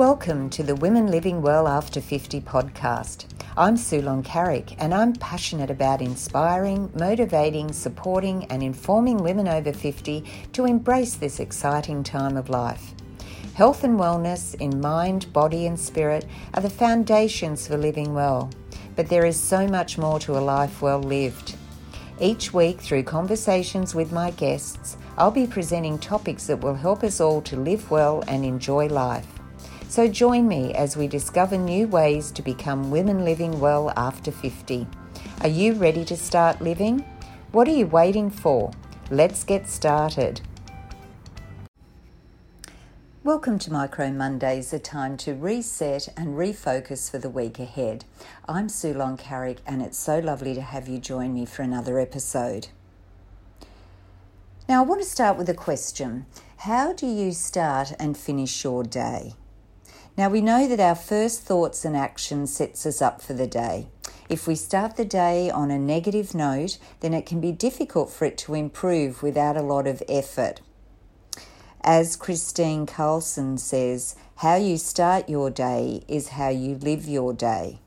Welcome to the Women Living Well After 50 podcast. I'm Sue Loncaric and I'm passionate about inspiring, motivating, supporting, and informing women over 50 to embrace this exciting time of life. Health and wellness in mind, body, and spirit are the foundations for living well, but there is so much more to a life well lived. Each week, through conversations with my guests, I'll be presenting topics that will help us all to live well and enjoy life. So join me as we discover new ways to become women living well after 50. Are you ready to start living? What are you waiting for? Let's get started. Welcome to Micro Mondays, a time to reset and refocus for the week ahead. I'm Sue Loncaric, and it's so lovely to have you join me for another episode. Now, I want to start with a question How do you start and finish your day? Now we know that our first thoughts and actions sets us up for the day. If we start the day on a negative note, then it can be difficult for it to improve without a lot of effort. As Christine Carlson says, how you start your day is how you live your day.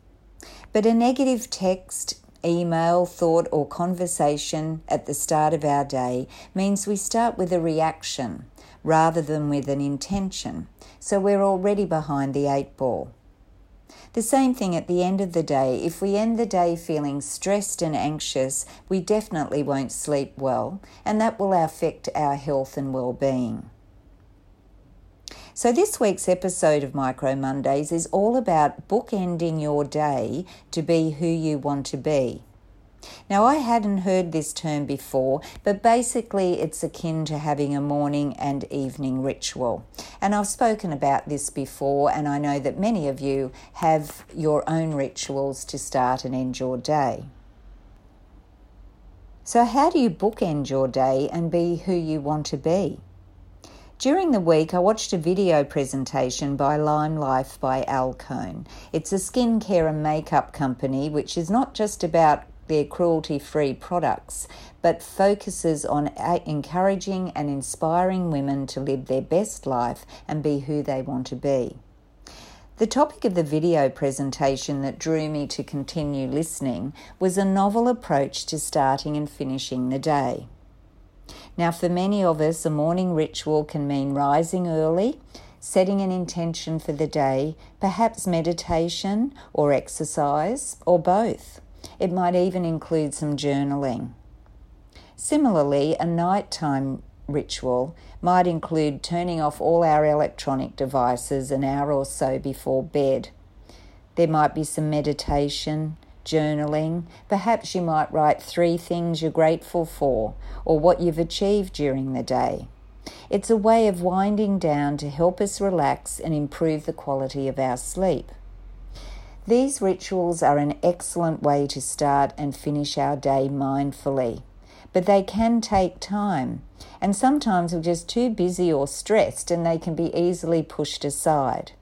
But a negative text, email, thought, or conversation at the start of our day means we start with a reaction rather than with an intention. So we're already behind the eight ball. The same thing at the end of the day. If we end the day feeling stressed and anxious, we definitely won't sleep well, and that will affect our health and well being. So, this week's episode of Micro Mondays is all about bookending your day to be who you want to be. Now, I hadn't heard this term before, but basically it's akin to having a morning and evening ritual. And I've spoken about this before, and I know that many of you have your own rituals to start and end your day. So, how do you bookend your day and be who you want to be? During the week, I watched a video presentation by Lime Life by Alcone. It's a skincare and makeup company which is not just about their cruelty free products, but focuses on encouraging and inspiring women to live their best life and be who they want to be. The topic of the video presentation that drew me to continue listening was a novel approach to starting and finishing the day. Now, for many of us, a morning ritual can mean rising early, setting an intention for the day, perhaps meditation or exercise, or both. It might even include some journaling. Similarly, a nighttime ritual might include turning off all our electronic devices an hour or so before bed. There might be some meditation, journaling. Perhaps you might write three things you're grateful for or what you've achieved during the day. It's a way of winding down to help us relax and improve the quality of our sleep. These rituals are an excellent way to start and finish our day mindfully, but they can take time, and sometimes we're just too busy or stressed and they can be easily pushed aside.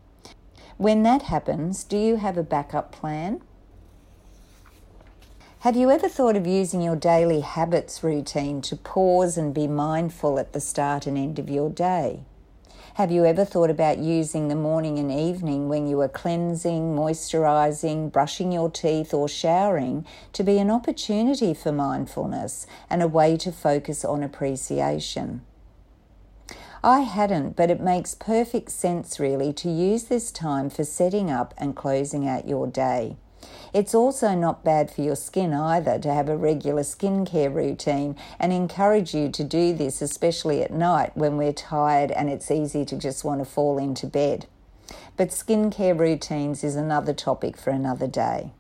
When that happens, do you have a backup plan? Have you ever thought of using your daily habits routine to pause and be mindful at the start and end of your day? Have you ever thought about using the morning and evening when you are cleansing, moisturizing, brushing your teeth, or showering to be an opportunity for mindfulness and a way to focus on appreciation? I hadn't, but it makes perfect sense really to use this time for setting up and closing out your day. It's also not bad for your skin either to have a regular skincare routine and encourage you to do this, especially at night when we're tired and it's easy to just want to fall into bed. But skincare routines is another topic for another day.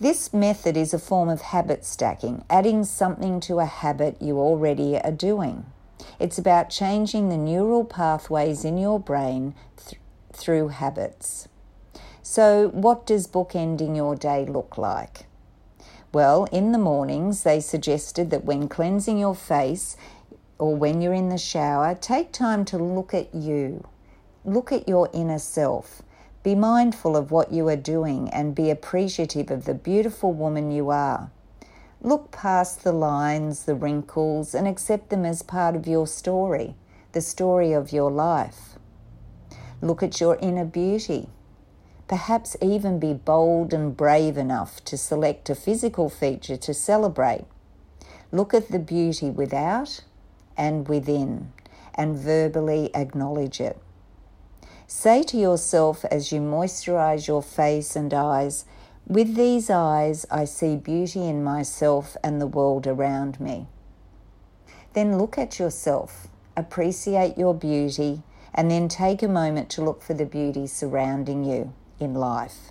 This method is a form of habit stacking, adding something to a habit you already are doing. It's about changing the neural pathways in your brain th- through habits. So, what does bookending your day look like? Well, in the mornings, they suggested that when cleansing your face or when you're in the shower, take time to look at you. Look at your inner self. Be mindful of what you are doing and be appreciative of the beautiful woman you are. Look past the lines, the wrinkles, and accept them as part of your story, the story of your life. Look at your inner beauty. Perhaps even be bold and brave enough to select a physical feature to celebrate. Look at the beauty without and within and verbally acknowledge it. Say to yourself as you moisturize your face and eyes, with these eyes I see beauty in myself and the world around me. Then look at yourself, appreciate your beauty, and then take a moment to look for the beauty surrounding you in life.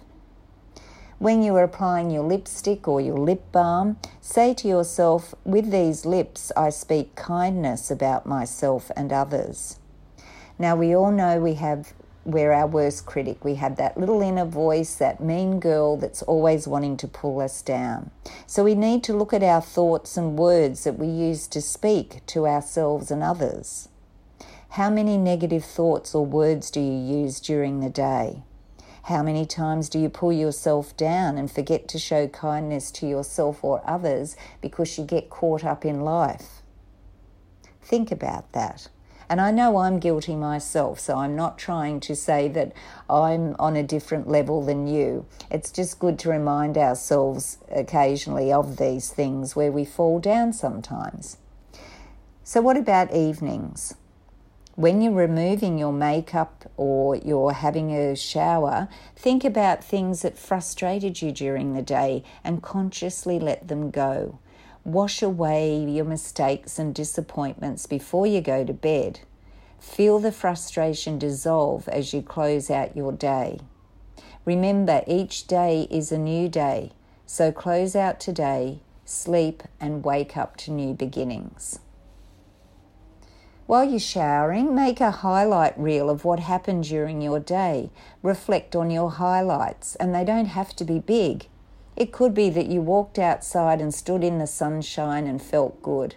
When you are applying your lipstick or your lip balm, say to yourself, With these lips, I speak kindness about myself and others. Now, we all know we have we're our worst critic. We have that little inner voice, that mean girl that's always wanting to pull us down. So we need to look at our thoughts and words that we use to speak to ourselves and others. How many negative thoughts or words do you use during the day? How many times do you pull yourself down and forget to show kindness to yourself or others because you get caught up in life? Think about that. And I know I'm guilty myself, so I'm not trying to say that I'm on a different level than you. It's just good to remind ourselves occasionally of these things where we fall down sometimes. So, what about evenings? When you're removing your makeup or you're having a shower, think about things that frustrated you during the day and consciously let them go. Wash away your mistakes and disappointments before you go to bed. Feel the frustration dissolve as you close out your day. Remember, each day is a new day, so close out today, sleep, and wake up to new beginnings. While you're showering, make a highlight reel of what happened during your day. Reflect on your highlights, and they don't have to be big. It could be that you walked outside and stood in the sunshine and felt good.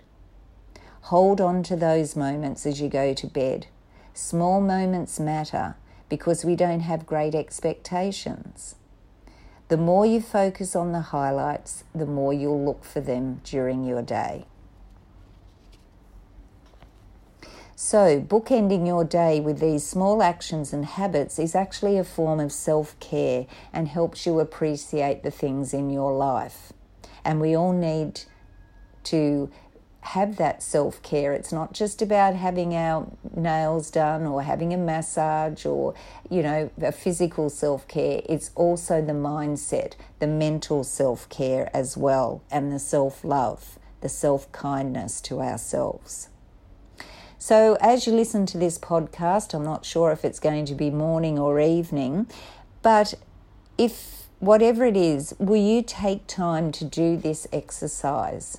Hold on to those moments as you go to bed. Small moments matter because we don't have great expectations. The more you focus on the highlights, the more you'll look for them during your day. So, bookending your day with these small actions and habits is actually a form of self care and helps you appreciate the things in your life. And we all need to have that self care. It's not just about having our nails done or having a massage or, you know, a physical self care. It's also the mindset, the mental self care as well, and the self love, the self kindness to ourselves. So, as you listen to this podcast, I'm not sure if it's going to be morning or evening, but if whatever it is, will you take time to do this exercise?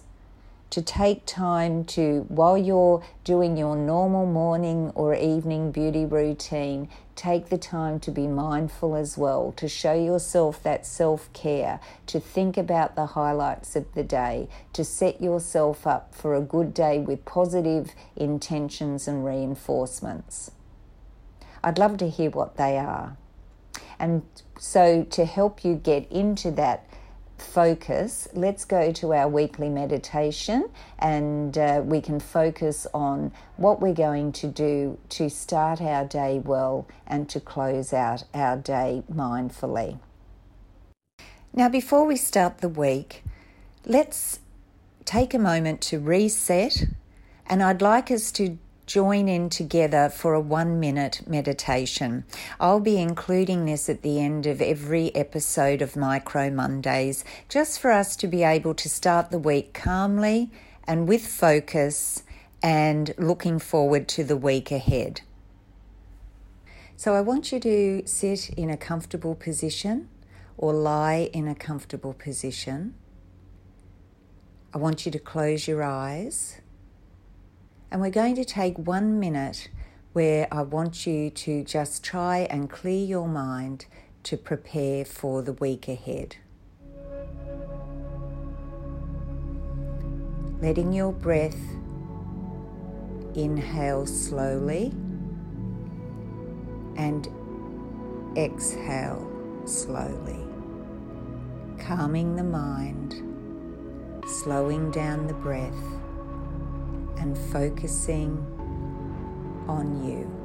To take time to, while you're doing your normal morning or evening beauty routine, take the time to be mindful as well, to show yourself that self care, to think about the highlights of the day, to set yourself up for a good day with positive intentions and reinforcements. I'd love to hear what they are. And so, to help you get into that focus, let's go to our weekly meditation and uh, we can focus on what we're going to do to start our day well and to close out our day mindfully. Now, before we start the week, let's take a moment to reset, and I'd like us to join in together for a one minute meditation. I'll be including this at the end of every episode of Micro Mondays, just for us to be able to start the week calmly and with focus and looking forward to the week ahead. So, I want you to sit in a comfortable position or lie in a comfortable position. I want you to close your eyes and we're going to take one minute where I want you to just try and clear your mind to prepare for the week ahead. Letting your breath inhale slowly and exhale slowly, calming the mind, slowing down the breath and focusing on you.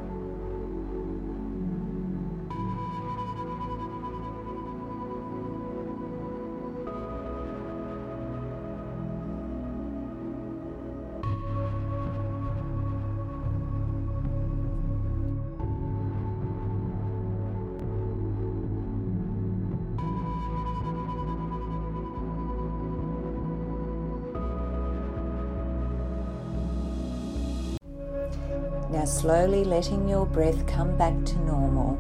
Slowly letting your breath come back to normal.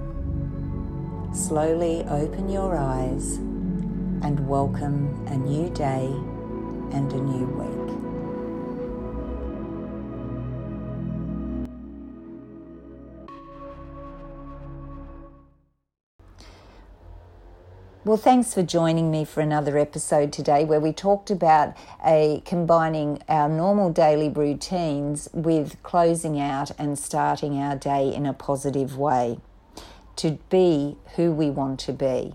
Slowly open your eyes and welcome a new day and a new week. Well, thanks for joining me for another episode today where we talked about a combining our normal daily routines with closing out and starting our day in a positive way to be who we want to be.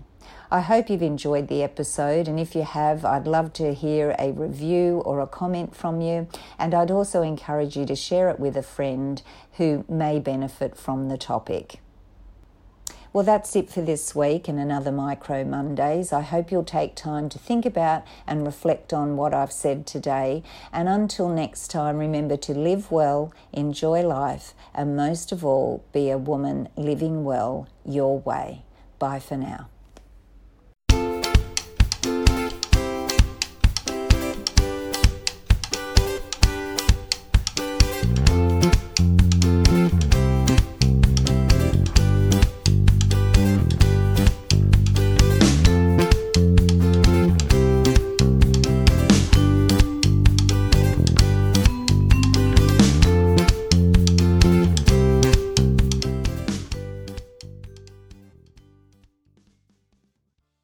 I hope you've enjoyed the episode, and if you have, I'd love to hear a review or a comment from you. And I'd also encourage you to share it with a friend who may benefit from the topic. Well, that's it for this week and another Micro Mondays. I hope you'll take time to think about and reflect on what I've said today. And until next time, remember to live well, enjoy life, and most of all, be a woman living well your way. Bye for now.